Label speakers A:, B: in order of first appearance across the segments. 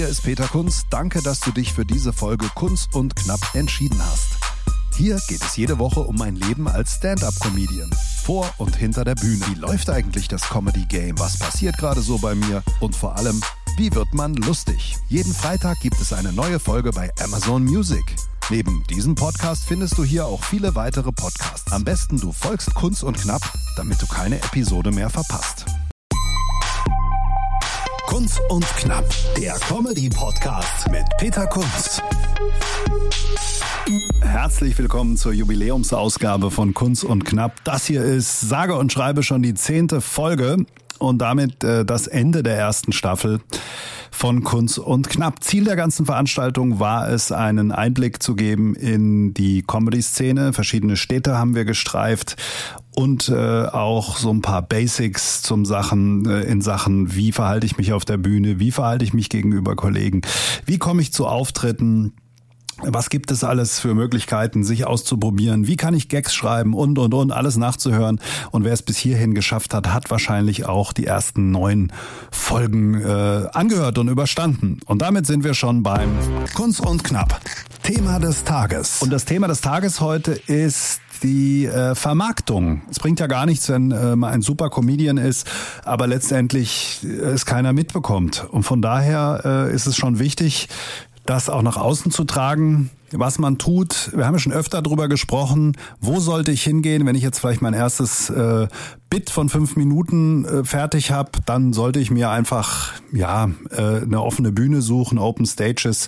A: Hier ist Peter Kunz. Danke, dass du dich für diese Folge Kunst und Knapp entschieden hast. Hier geht es jede Woche um mein Leben als Stand-up-Comedian. Vor und hinter der Bühne. Wie läuft eigentlich das Comedy-Game? Was passiert gerade so bei mir? Und vor allem, wie wird man lustig? Jeden Freitag gibt es eine neue Folge bei Amazon Music. Neben diesem Podcast findest du hier auch viele weitere Podcasts. Am besten du folgst Kunst und Knapp, damit du keine Episode mehr verpasst. Kunz und Knapp, der Comedy-Podcast mit Peter Kunz. Herzlich willkommen zur Jubiläumsausgabe von Kunz und Knapp. Das hier ist sage und schreibe schon die zehnte Folge und damit äh, das Ende der ersten Staffel von Kunz und Knapp. Ziel der ganzen Veranstaltung war es, einen Einblick zu geben in die Comedy-Szene. Verschiedene Städte haben wir gestreift und äh, auch so ein paar Basics zum Sachen äh, in Sachen, wie verhalte ich mich auf der Bühne, wie verhalte ich mich gegenüber Kollegen, wie komme ich zu Auftritten, was gibt es alles für Möglichkeiten, sich auszuprobieren? Wie kann ich Gags schreiben und, und, und, alles nachzuhören? Und wer es bis hierhin geschafft hat, hat wahrscheinlich auch die ersten neun Folgen äh, angehört und überstanden. Und damit sind wir schon beim Kunst und Knapp. Thema des Tages. Und das Thema des Tages heute ist die äh, Vermarktung. Es bringt ja gar nichts, wenn äh, man ein super Comedian ist, aber letztendlich äh, es keiner mitbekommt. Und von daher äh, ist es schon wichtig, das auch nach außen zu tragen, was man tut. Wir haben ja schon öfter darüber gesprochen, wo sollte ich hingehen, wenn ich jetzt vielleicht mein erstes äh, Bit von fünf Minuten äh, fertig habe, dann sollte ich mir einfach ja äh, eine offene Bühne suchen, Open Stages.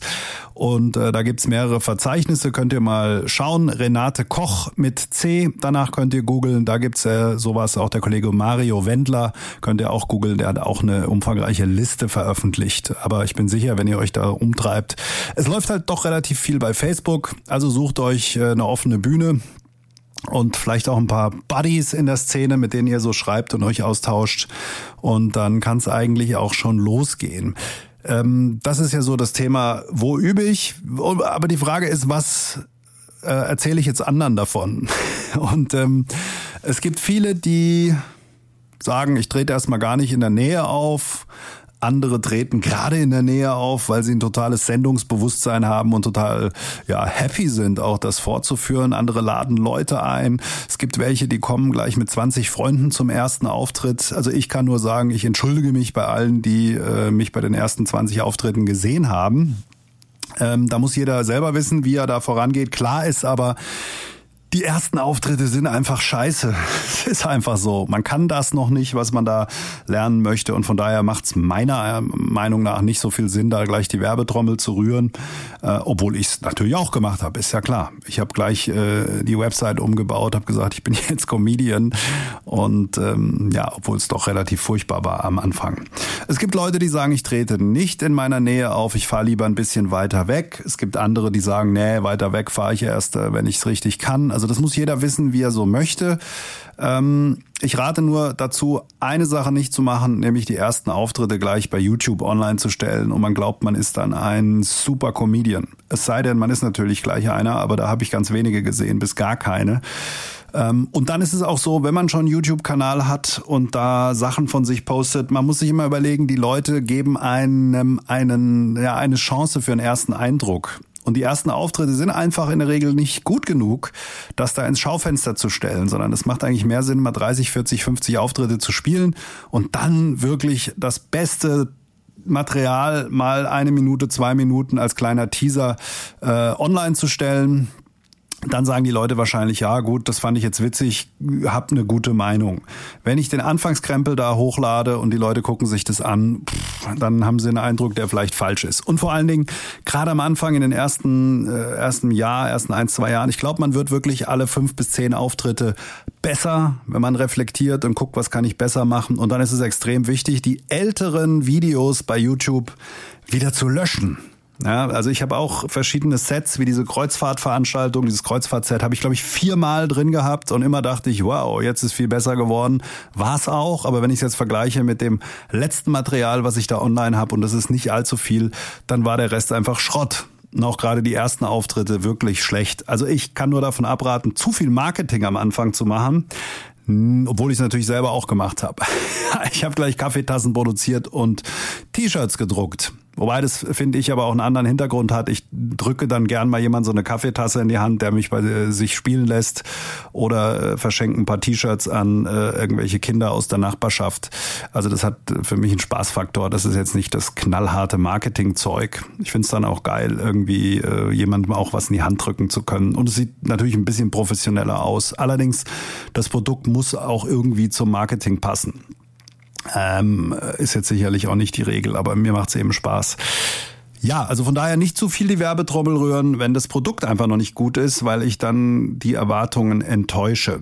A: Und äh, da gibt's mehrere Verzeichnisse, könnt ihr mal schauen. Renate Koch mit C, danach könnt ihr googeln. Da gibt's äh, sowas, auch der Kollege Mario Wendler, könnt ihr auch googeln, der hat auch eine umfangreiche Liste veröffentlicht. Aber ich bin sicher, wenn ihr euch da umtreibt. Es läuft halt doch relativ viel bei Facebook, also sucht euch äh, eine offene Bühne und vielleicht auch ein paar Buddies in der Szene, mit denen ihr so schreibt und euch austauscht. Und dann kann es eigentlich auch schon losgehen. Ähm, das ist ja so das Thema, wo übe ich? Aber die Frage ist, was äh, erzähle ich jetzt anderen davon? Und ähm, es gibt viele, die sagen, ich trete erstmal gar nicht in der Nähe auf, andere treten gerade in der Nähe auf, weil sie ein totales Sendungsbewusstsein haben und total ja, happy sind, auch das fortzuführen. Andere laden Leute ein. Es gibt welche, die kommen gleich mit 20 Freunden zum ersten Auftritt. Also ich kann nur sagen, ich entschuldige mich bei allen, die äh, mich bei den ersten 20 Auftritten gesehen haben. Ähm, da muss jeder selber wissen, wie er da vorangeht. Klar ist aber, die ersten Auftritte sind einfach scheiße. Es ist einfach so. Man kann das noch nicht, was man da lernen möchte. Und von daher macht es meiner Meinung nach nicht so viel Sinn, da gleich die Werbetrommel zu rühren. Äh, obwohl ich es natürlich auch gemacht habe, ist ja klar. Ich habe gleich äh, die Website umgebaut, habe gesagt, ich bin jetzt Comedian. Und ähm, ja, obwohl es doch relativ furchtbar war am Anfang. Es gibt Leute, die sagen, ich trete nicht in meiner Nähe auf, ich fahre lieber ein bisschen weiter weg. Es gibt andere, die sagen, nee, weiter weg fahre ich erst, äh, wenn ich es richtig kann. Also das muss jeder wissen, wie er so möchte. Ähm, ich rate nur dazu, eine Sache nicht zu machen, nämlich die ersten Auftritte gleich bei YouTube online zu stellen und man glaubt, man ist dann ein super Comedian. Es sei denn, man ist natürlich gleich einer, aber da habe ich ganz wenige gesehen, bis gar keine. Ähm, und dann ist es auch so, wenn man schon einen YouTube-Kanal hat und da Sachen von sich postet, man muss sich immer überlegen, die Leute geben einem einen, ja, eine Chance für einen ersten Eindruck. Und die ersten Auftritte sind einfach in der Regel nicht gut genug, das da ins Schaufenster zu stellen, sondern es macht eigentlich mehr Sinn, mal 30, 40, 50 Auftritte zu spielen und dann wirklich das beste Material mal eine Minute, zwei Minuten als kleiner Teaser äh, online zu stellen dann sagen die Leute wahrscheinlich, ja gut, das fand ich jetzt witzig, hab eine gute Meinung. Wenn ich den Anfangskrempel da hochlade und die Leute gucken sich das an, pff, dann haben sie einen Eindruck, der vielleicht falsch ist. Und vor allen Dingen, gerade am Anfang in den ersten, äh, ersten Jahr, ersten ein, zwei Jahren, ich glaube, man wird wirklich alle fünf bis zehn Auftritte besser, wenn man reflektiert und guckt, was kann ich besser machen. Und dann ist es extrem wichtig, die älteren Videos bei YouTube wieder zu löschen. Ja, also ich habe auch verschiedene Sets, wie diese Kreuzfahrtveranstaltung, dieses Kreuzfahrtset habe ich, glaube ich, viermal drin gehabt und immer dachte ich, wow, jetzt ist viel besser geworden. War es auch, aber wenn ich es jetzt vergleiche mit dem letzten Material, was ich da online habe, und das ist nicht allzu viel, dann war der Rest einfach Schrott. Auch gerade die ersten Auftritte wirklich schlecht. Also ich kann nur davon abraten, zu viel Marketing am Anfang zu machen. Obwohl ich es natürlich selber auch gemacht habe. Ich habe gleich Kaffeetassen produziert und T-Shirts gedruckt. Wobei das, finde ich, aber auch einen anderen Hintergrund hat. Ich drücke dann gern mal jemand so eine Kaffeetasse in die Hand, der mich bei äh, sich spielen lässt oder äh, verschenke ein paar T-Shirts an äh, irgendwelche Kinder aus der Nachbarschaft. Also das hat für mich einen Spaßfaktor. Das ist jetzt nicht das knallharte Marketingzeug. Ich finde es dann auch geil, irgendwie äh, jemandem auch was in die Hand drücken zu können. Und es sieht natürlich ein bisschen professioneller aus. Allerdings, das Produkt muss auch irgendwie zum Marketing passen. Ähm, ist jetzt sicherlich auch nicht die Regel, aber mir macht es eben Spaß. Ja, also von daher nicht zu viel die Werbetrommel rühren, wenn das Produkt einfach noch nicht gut ist, weil ich dann die Erwartungen enttäusche.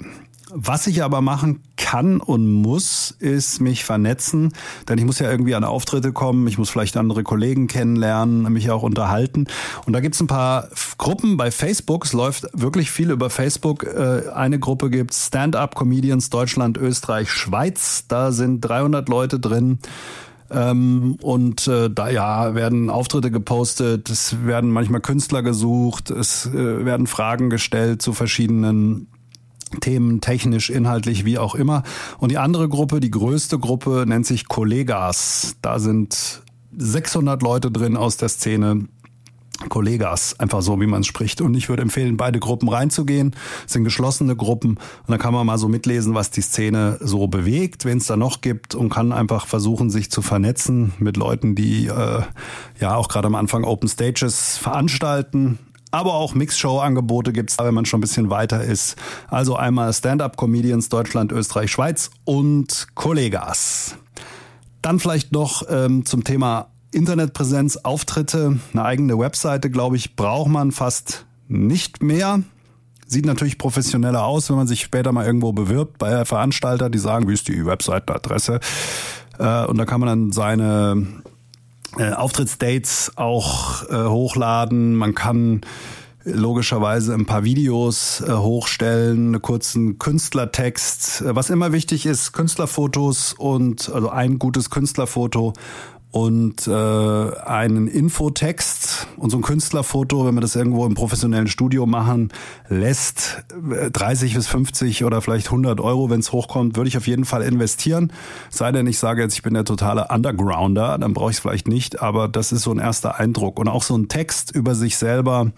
A: Was ich aber machen kann und muss, ist mich vernetzen, denn ich muss ja irgendwie an Auftritte kommen, ich muss vielleicht andere Kollegen kennenlernen, mich auch unterhalten. Und da gibt's ein paar Gruppen bei Facebook, es läuft wirklich viel über Facebook. Äh, eine Gruppe gibt's Stand-up Comedians Deutschland, Österreich, Schweiz. Da sind 300 Leute drin. Ähm, und äh, da ja werden Auftritte gepostet, es werden manchmal Künstler gesucht, es äh, werden Fragen gestellt zu verschiedenen Themen technisch, inhaltlich, wie auch immer. Und die andere Gruppe, die größte Gruppe, nennt sich Kollegas. Da sind 600 Leute drin aus der Szene. Kollegas, einfach so, wie man es spricht. Und ich würde empfehlen, beide Gruppen reinzugehen. Es sind geschlossene Gruppen. Und dann kann man mal so mitlesen, was die Szene so bewegt, wen es da noch gibt und kann einfach versuchen, sich zu vernetzen mit Leuten, die äh, ja auch gerade am Anfang Open Stages veranstalten aber auch Mixshow-Angebote gibt's, wenn man schon ein bisschen weiter ist. Also einmal Stand-up-Comedians Deutschland, Österreich, Schweiz und Kollegas. Dann vielleicht noch ähm, zum Thema Internetpräsenz, Auftritte, eine eigene Webseite, glaube ich, braucht man fast nicht mehr. Sieht natürlich professioneller aus, wenn man sich später mal irgendwo bewirbt bei Veranstalter, die sagen, wie ist die Webseitenadresse? Äh, und da kann man dann seine äh, Auftrittsdates auch äh, hochladen. Man kann logischerweise ein paar Videos äh, hochstellen, einen kurzen Künstlertext. Äh, was immer wichtig ist, Künstlerfotos und also ein gutes Künstlerfoto und äh, einen Infotext und so ein Künstlerfoto, wenn man das irgendwo im professionellen Studio machen lässt, 30 äh, bis 50 oder vielleicht 100 Euro, wenn es hochkommt, würde ich auf jeden Fall investieren. Sei denn, ich sage jetzt, ich bin der totale Undergrounder, dann brauche ich es vielleicht nicht, aber das ist so ein erster Eindruck. Und auch so ein Text über sich selber,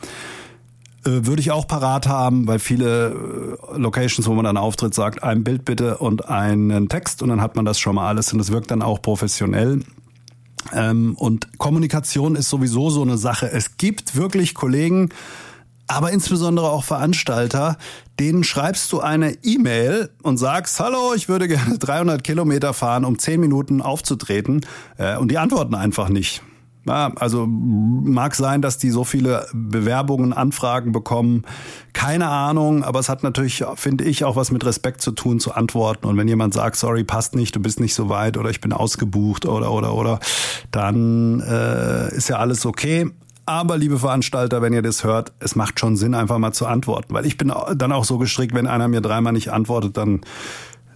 A: äh, würde ich auch parat haben, weil viele äh, Locations, wo man dann auftritt, sagt, ein Bild bitte und einen Text und dann hat man das schon mal alles und das wirkt dann auch professionell. Ähm, und Kommunikation ist sowieso so eine Sache. Es gibt wirklich Kollegen, aber insbesondere auch Veranstalter, denen schreibst du eine E-Mail und sagst, hallo, ich würde gerne 300 Kilometer fahren, um 10 Minuten aufzutreten. Äh, und die antworten einfach nicht. Ja, also mag sein, dass die so viele Bewerbungen, Anfragen bekommen. Keine Ahnung, aber es hat natürlich, finde ich, auch was mit Respekt zu tun, zu antworten. Und wenn jemand sagt, sorry, passt nicht, du bist nicht so weit oder ich bin ausgebucht oder oder oder, dann äh, ist ja alles okay. Aber liebe Veranstalter, wenn ihr das hört, es macht schon Sinn, einfach mal zu antworten. Weil ich bin dann auch so gestrickt, wenn einer mir dreimal nicht antwortet, dann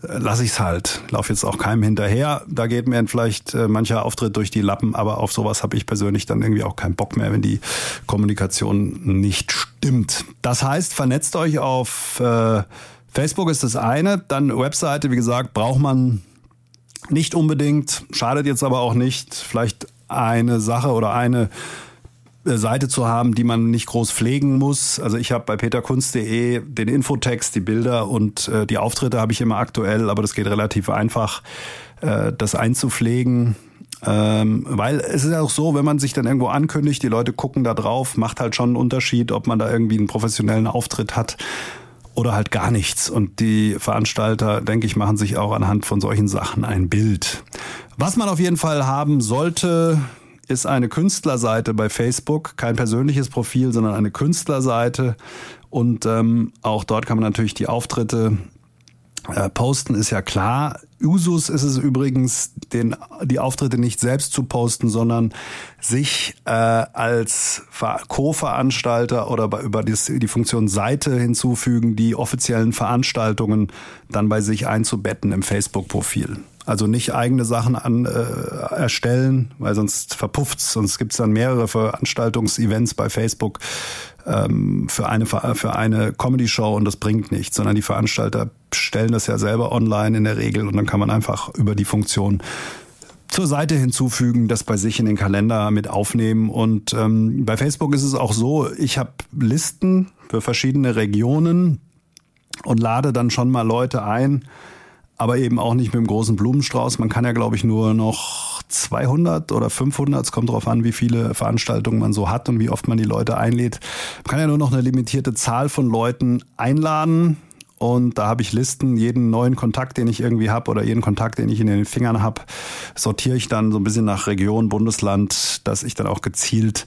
A: lasse ich es halt. Lauf jetzt auch keinem hinterher. Da geht mir vielleicht äh, mancher Auftritt durch die Lappen, aber auf sowas habe ich persönlich dann irgendwie auch keinen Bock mehr, wenn die Kommunikation nicht stimmt. Das heißt, vernetzt euch auf äh, Facebook ist das eine, dann Webseite, wie gesagt, braucht man nicht unbedingt, schadet jetzt aber auch nicht. Vielleicht eine Sache oder eine Seite zu haben, die man nicht groß pflegen muss. Also ich habe bei peterkunst.de den Infotext, die Bilder und äh, die Auftritte habe ich immer aktuell, aber das geht relativ einfach, äh, das einzupflegen. Ähm, weil es ist auch so, wenn man sich dann irgendwo ankündigt, die Leute gucken da drauf, macht halt schon einen Unterschied, ob man da irgendwie einen professionellen Auftritt hat oder halt gar nichts. Und die Veranstalter, denke ich, machen sich auch anhand von solchen Sachen ein Bild. Was man auf jeden Fall haben sollte, ist eine Künstlerseite bei Facebook, kein persönliches Profil, sondern eine Künstlerseite. Und ähm, auch dort kann man natürlich die Auftritte äh, posten, ist ja klar. Usus ist es übrigens, den, die Auftritte nicht selbst zu posten, sondern sich äh, als Co-Veranstalter oder bei, über die, die Funktion Seite hinzufügen, die offiziellen Veranstaltungen dann bei sich einzubetten im Facebook-Profil. Also nicht eigene Sachen an, äh, erstellen, weil sonst verpufft's. Sonst gibt's dann mehrere Veranstaltungsevents bei Facebook ähm, für eine für eine Comedy-Show und das bringt nichts, sondern die Veranstalter stellen das ja selber online in der Regel und dann kann man einfach über die Funktion zur Seite hinzufügen, das bei sich in den Kalender mit aufnehmen. Und ähm, bei Facebook ist es auch so, ich habe Listen für verschiedene Regionen und lade dann schon mal Leute ein, aber eben auch nicht mit dem großen Blumenstrauß. Man kann ja, glaube ich, nur noch 200 oder 500, es kommt darauf an, wie viele Veranstaltungen man so hat und wie oft man die Leute einlädt. Man kann ja nur noch eine limitierte Zahl von Leuten einladen. Und da habe ich Listen, jeden neuen Kontakt, den ich irgendwie habe oder jeden Kontakt, den ich in den Fingern habe, sortiere ich dann so ein bisschen nach Region, Bundesland, dass ich dann auch gezielt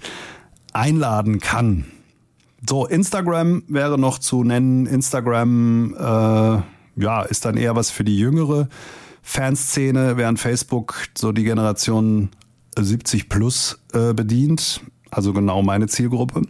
A: einladen kann. So, Instagram wäre noch zu nennen. Instagram äh, ja, ist dann eher was für die jüngere Fanszene, während Facebook so die Generation 70 plus äh, bedient. Also genau meine Zielgruppe.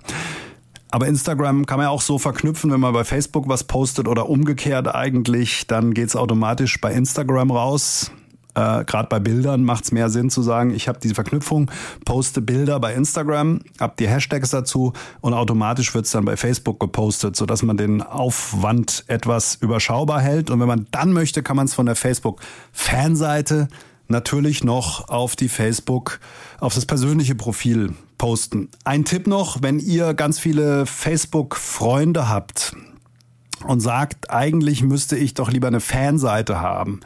A: Aber Instagram kann man ja auch so verknüpfen, wenn man bei Facebook was postet oder umgekehrt eigentlich, dann geht's automatisch bei Instagram raus. Äh, Gerade bei Bildern macht es mehr Sinn zu sagen, ich habe diese Verknüpfung, poste Bilder bei Instagram, hab die Hashtags dazu und automatisch wird es dann bei Facebook gepostet, sodass man den Aufwand etwas überschaubar hält. Und wenn man dann möchte, kann man es von der Facebook-Fanseite natürlich noch auf die Facebook, auf das persönliche Profil posten. Ein Tipp noch, wenn ihr ganz viele Facebook-Freunde habt und sagt, eigentlich müsste ich doch lieber eine Fanseite haben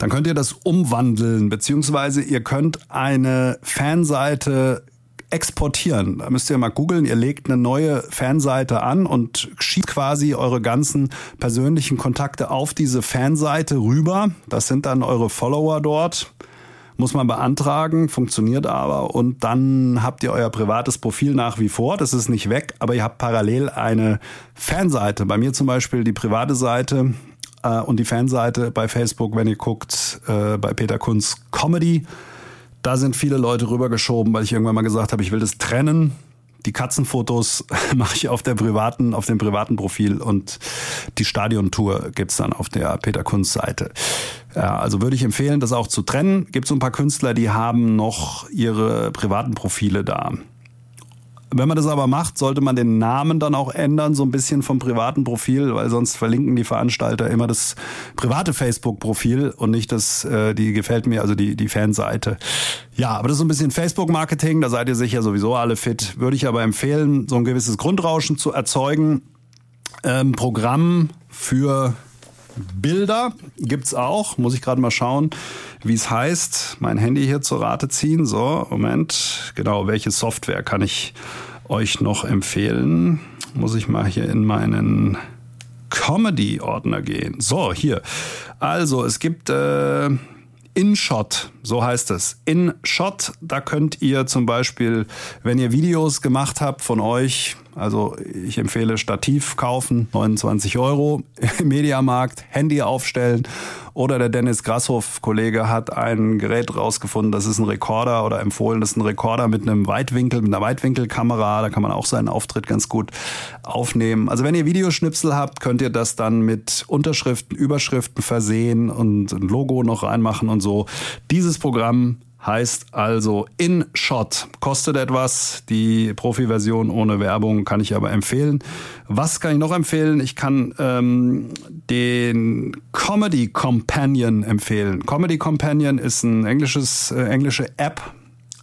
A: dann könnt ihr das umwandeln, beziehungsweise ihr könnt eine Fanseite exportieren. Da müsst ihr mal googeln, ihr legt eine neue Fanseite an und schiebt quasi eure ganzen persönlichen Kontakte auf diese Fanseite rüber. Das sind dann eure Follower dort. Muss man beantragen, funktioniert aber und dann habt ihr euer privates Profil nach wie vor. Das ist nicht weg, aber ihr habt parallel eine Fanseite. Bei mir zum Beispiel die private Seite äh, und die Fanseite bei Facebook, wenn ihr guckt, äh, bei Peter Kunz Comedy. Da sind viele Leute rübergeschoben, weil ich irgendwann mal gesagt habe, ich will das trennen. Die Katzenfotos mache ich auf der privaten, auf dem privaten Profil und die Stadiontour gibt's dann auf der Peter Kunz Seite. Ja, also würde ich empfehlen, das auch zu trennen. Gibt so ein paar Künstler, die haben noch ihre privaten Profile da. Wenn man das aber macht, sollte man den Namen dann auch ändern, so ein bisschen vom privaten Profil, weil sonst verlinken die Veranstalter immer das private Facebook-Profil und nicht das, äh, die gefällt mir, also die, die Fanseite. Ja, aber das ist so ein bisschen Facebook-Marketing, da seid ihr sicher sowieso alle fit. Würde ich aber empfehlen, so ein gewisses Grundrauschen zu erzeugen. Ähm, Programm für Bilder gibt's auch, muss ich gerade mal schauen, wie es heißt. Mein Handy hier zur Rate ziehen. So, Moment. Genau, welche Software kann ich euch noch empfehlen? Muss ich mal hier in meinen Comedy-Ordner gehen. So, hier. Also, es gibt äh, InShot, so heißt es. InShot, da könnt ihr zum Beispiel, wenn ihr Videos gemacht habt von euch, also ich empfehle Stativ kaufen, 29 Euro Mediamarkt, Handy aufstellen oder der Dennis Grasshoff, Kollege, hat ein Gerät rausgefunden, das ist ein Rekorder oder empfohlen, das ist ein Rekorder mit einem Weitwinkel, mit einer Weitwinkelkamera, da kann man auch seinen Auftritt ganz gut aufnehmen. Also wenn ihr Videoschnipsel habt, könnt ihr das dann mit Unterschriften, Überschriften versehen und ein Logo noch reinmachen und so. Dieses Programm Heißt also InShot. Kostet etwas. Die Profi-Version ohne Werbung kann ich aber empfehlen. Was kann ich noch empfehlen? Ich kann ähm, den Comedy Companion empfehlen. Comedy Companion ist ein englisches, äh, englische App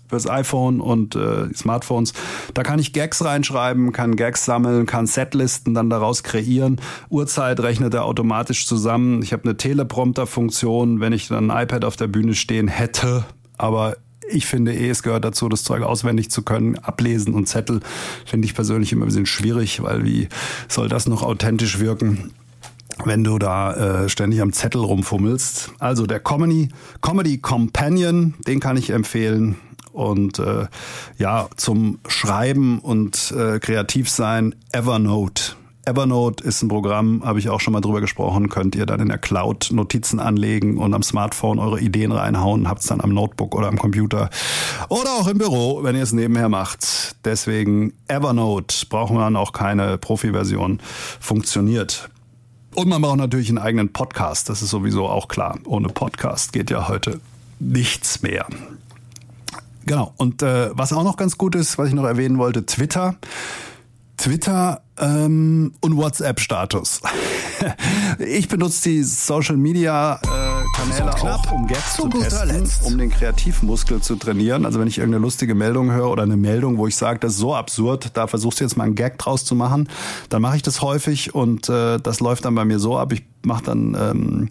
A: fürs iPhone und äh, Smartphones. Da kann ich Gags reinschreiben, kann Gags sammeln, kann Setlisten dann daraus kreieren. Uhrzeit rechnet er automatisch zusammen. Ich habe eine Teleprompter-Funktion, wenn ich dann ein iPad auf der Bühne stehen hätte, aber ich finde eh, es gehört dazu, das Zeug auswendig zu können. Ablesen und Zettel finde ich persönlich immer ein bisschen schwierig, weil wie soll das noch authentisch wirken? wenn du da äh, ständig am Zettel rumfummelst. Also der Comedy, Comedy Companion, den kann ich empfehlen. Und äh, ja, zum Schreiben und äh, kreativ sein, Evernote. Evernote ist ein Programm, habe ich auch schon mal drüber gesprochen, könnt ihr dann in der Cloud Notizen anlegen und am Smartphone eure Ideen reinhauen, habt es dann am Notebook oder am Computer oder auch im Büro, wenn ihr es nebenher macht. Deswegen Evernote brauchen wir dann auch keine Profi-Version, funktioniert. Und man braucht natürlich einen eigenen Podcast, das ist sowieso auch klar. Ohne Podcast geht ja heute nichts mehr. Genau. Und äh, was auch noch ganz gut ist, was ich noch erwähnen wollte, Twitter. Twitter ähm, und WhatsApp-Status. ich benutze die Social Media äh, Kanäle auch, um Gags zu, zu testen, Letzt. um den Kreativmuskel zu trainieren. Also wenn ich irgendeine lustige Meldung höre oder eine Meldung, wo ich sage, das ist so absurd, da versuchst du jetzt mal einen Gag draus zu machen, dann mache ich das häufig und äh, das läuft dann bei mir so ab. Ich mache dann ähm,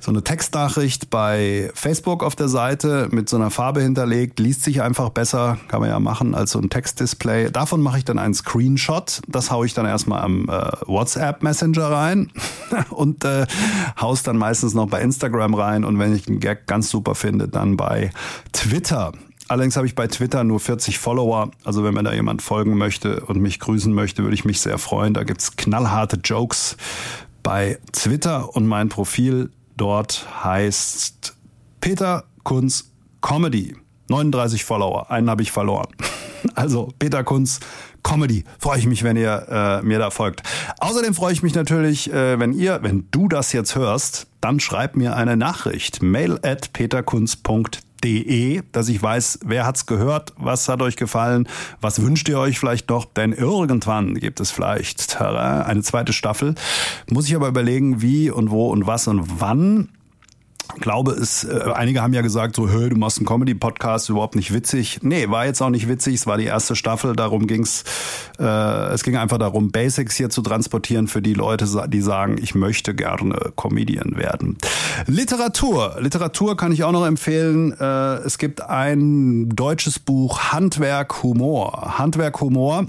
A: so eine Textnachricht bei Facebook auf der Seite mit so einer Farbe hinterlegt, liest sich einfach besser, kann man ja machen, als so ein Textdisplay. Davon mache ich dann einen Screenshot, das haue ich dann erstmal am äh, WhatsApp Messenger rein und äh, haus dann meistens noch bei Instagram rein und wenn ich einen Gag ganz super finde, dann bei Twitter. Allerdings habe ich bei Twitter nur 40 Follower. Also wenn mir da jemand folgen möchte und mich grüßen möchte, würde ich mich sehr freuen. Da gibt's knallharte Jokes bei Twitter und mein Profil dort heißt Peter Kunz Comedy. 39 Follower, einen habe ich verloren. Also Peter Kunz Comedy. Freue ich mich, wenn ihr äh, mir da folgt. Außerdem freue ich mich natürlich, äh, wenn ihr, wenn du das jetzt hörst, dann schreib mir eine Nachricht. Mail at peterkunz.de, dass ich weiß, wer hat's gehört, was hat euch gefallen, was wünscht ihr euch vielleicht noch, denn irgendwann gibt es vielleicht eine zweite Staffel. Muss ich aber überlegen, wie und wo und was und wann glaube es, äh, einige haben ja gesagt, so, hey, du machst einen Comedy-Podcast, überhaupt nicht witzig. Nee, war jetzt auch nicht witzig, es war die erste Staffel, darum ging's, äh, es ging einfach darum, Basics hier zu transportieren für die Leute, die sagen, ich möchte gerne Comedian werden. Literatur, Literatur kann ich auch noch empfehlen. Äh, es gibt ein deutsches Buch, Handwerk Humor. Handwerk Humor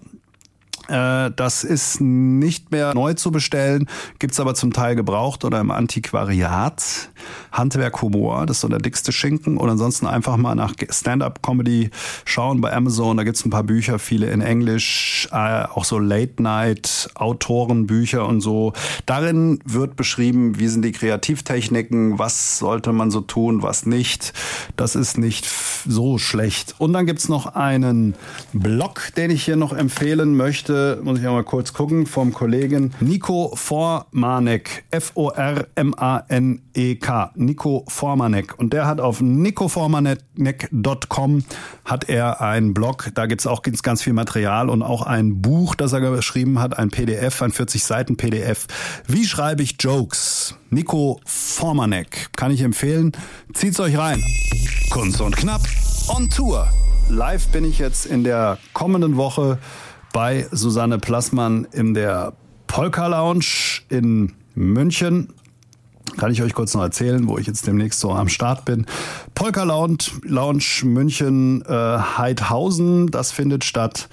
A: äh, das ist nicht mehr neu zu bestellen, gibt's aber zum Teil gebraucht oder im Antiquariat. Handwerk Humor, das ist so der dickste Schinken. Und ansonsten einfach mal nach Stand-up-Comedy schauen bei Amazon. Da gibt's ein paar Bücher, viele in Englisch, äh, auch so Late-Night-Autorenbücher und so. Darin wird beschrieben, wie sind die Kreativtechniken, was sollte man so tun, was nicht. Das ist nicht so schlecht. Und dann gibt's noch einen Blog, den ich hier noch empfehlen möchte muss ich mal kurz gucken, vom Kollegen Nico Formanek, F-O-R-M-A-N-E-K, Nico Formanek. Und der hat auf nicoformanek.com hat er einen Blog, da gibt es auch ganz, ganz viel Material und auch ein Buch, das er geschrieben hat, ein PDF, ein 40 Seiten PDF. Wie schreibe ich Jokes? Nico Formanek, kann ich empfehlen. Zieht's euch rein. Kunst und Knapp on Tour. Live bin ich jetzt in der kommenden Woche bei Susanne Plassmann in der Polka Lounge in München. Kann ich euch kurz noch erzählen, wo ich jetzt demnächst so am Start bin. Polka Lounge, Lounge München äh, Heidhausen, das findet statt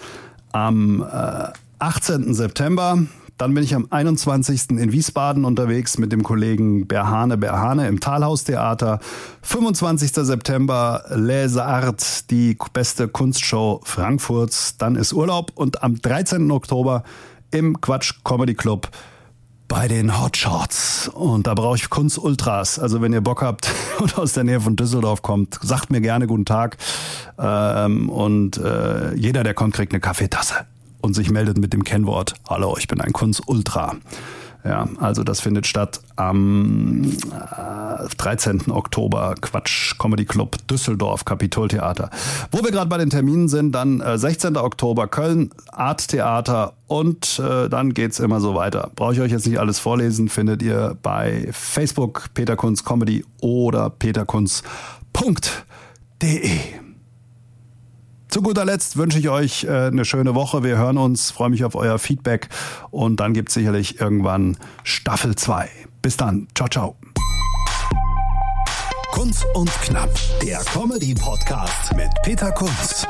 A: am äh, 18. September. Dann bin ich am 21. in Wiesbaden unterwegs mit dem Kollegen Berhane Berhane im Talhaustheater. 25. September Les Arts, die beste Kunstshow Frankfurts. Dann ist Urlaub und am 13. Oktober im Quatsch Comedy Club bei den Hotshots. Und da brauche ich Kunst Ultras. Also wenn ihr Bock habt und aus der Nähe von Düsseldorf kommt, sagt mir gerne guten Tag. Ähm, und äh, jeder, der kommt, kriegt eine Kaffeetasse und sich meldet mit dem Kennwort Hallo, ich bin ein Kunst-Ultra. Ja, also das findet statt am äh, 13. Oktober, Quatsch, Comedy Club Düsseldorf, Kapitoltheater. Wo wir gerade bei den Terminen sind, dann äh, 16. Oktober Köln, Art Theater und äh, dann geht's immer so weiter. Brauche ich euch jetzt nicht alles vorlesen, findet ihr bei Facebook Peter Kunz Comedy oder peterkunz.de. Zu guter Letzt wünsche ich euch äh, eine schöne Woche. Wir hören uns, freue mich auf euer Feedback und dann gibt es sicherlich irgendwann Staffel 2. Bis dann. Ciao, ciao.
B: Kunz und Knapp, der Comedy-Podcast mit Peter Kunz.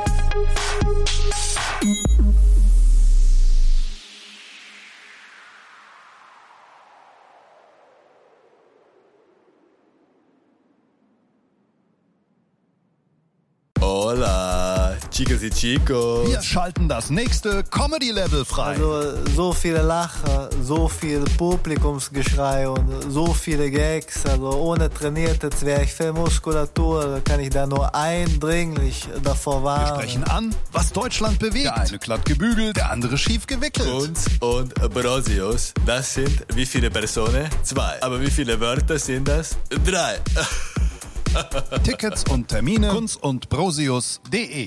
C: Chicos y Chicos.
B: Wir schalten das nächste Comedy-Level frei.
D: Also so viele Lacher, so viel Publikumsgeschrei und so viele Gags. Also ohne trainierte Zwerchfellmuskulatur kann ich da nur eindringlich davor warnen.
B: Wir sprechen an, was Deutschland bewegt. Der eine glatt gebügelt, der andere schief gewickelt.
C: Kunz und Brosius, das sind wie viele Personen? Zwei. Aber wie viele Wörter sind das? Drei.
B: Tickets und Termine kunz und brosius.de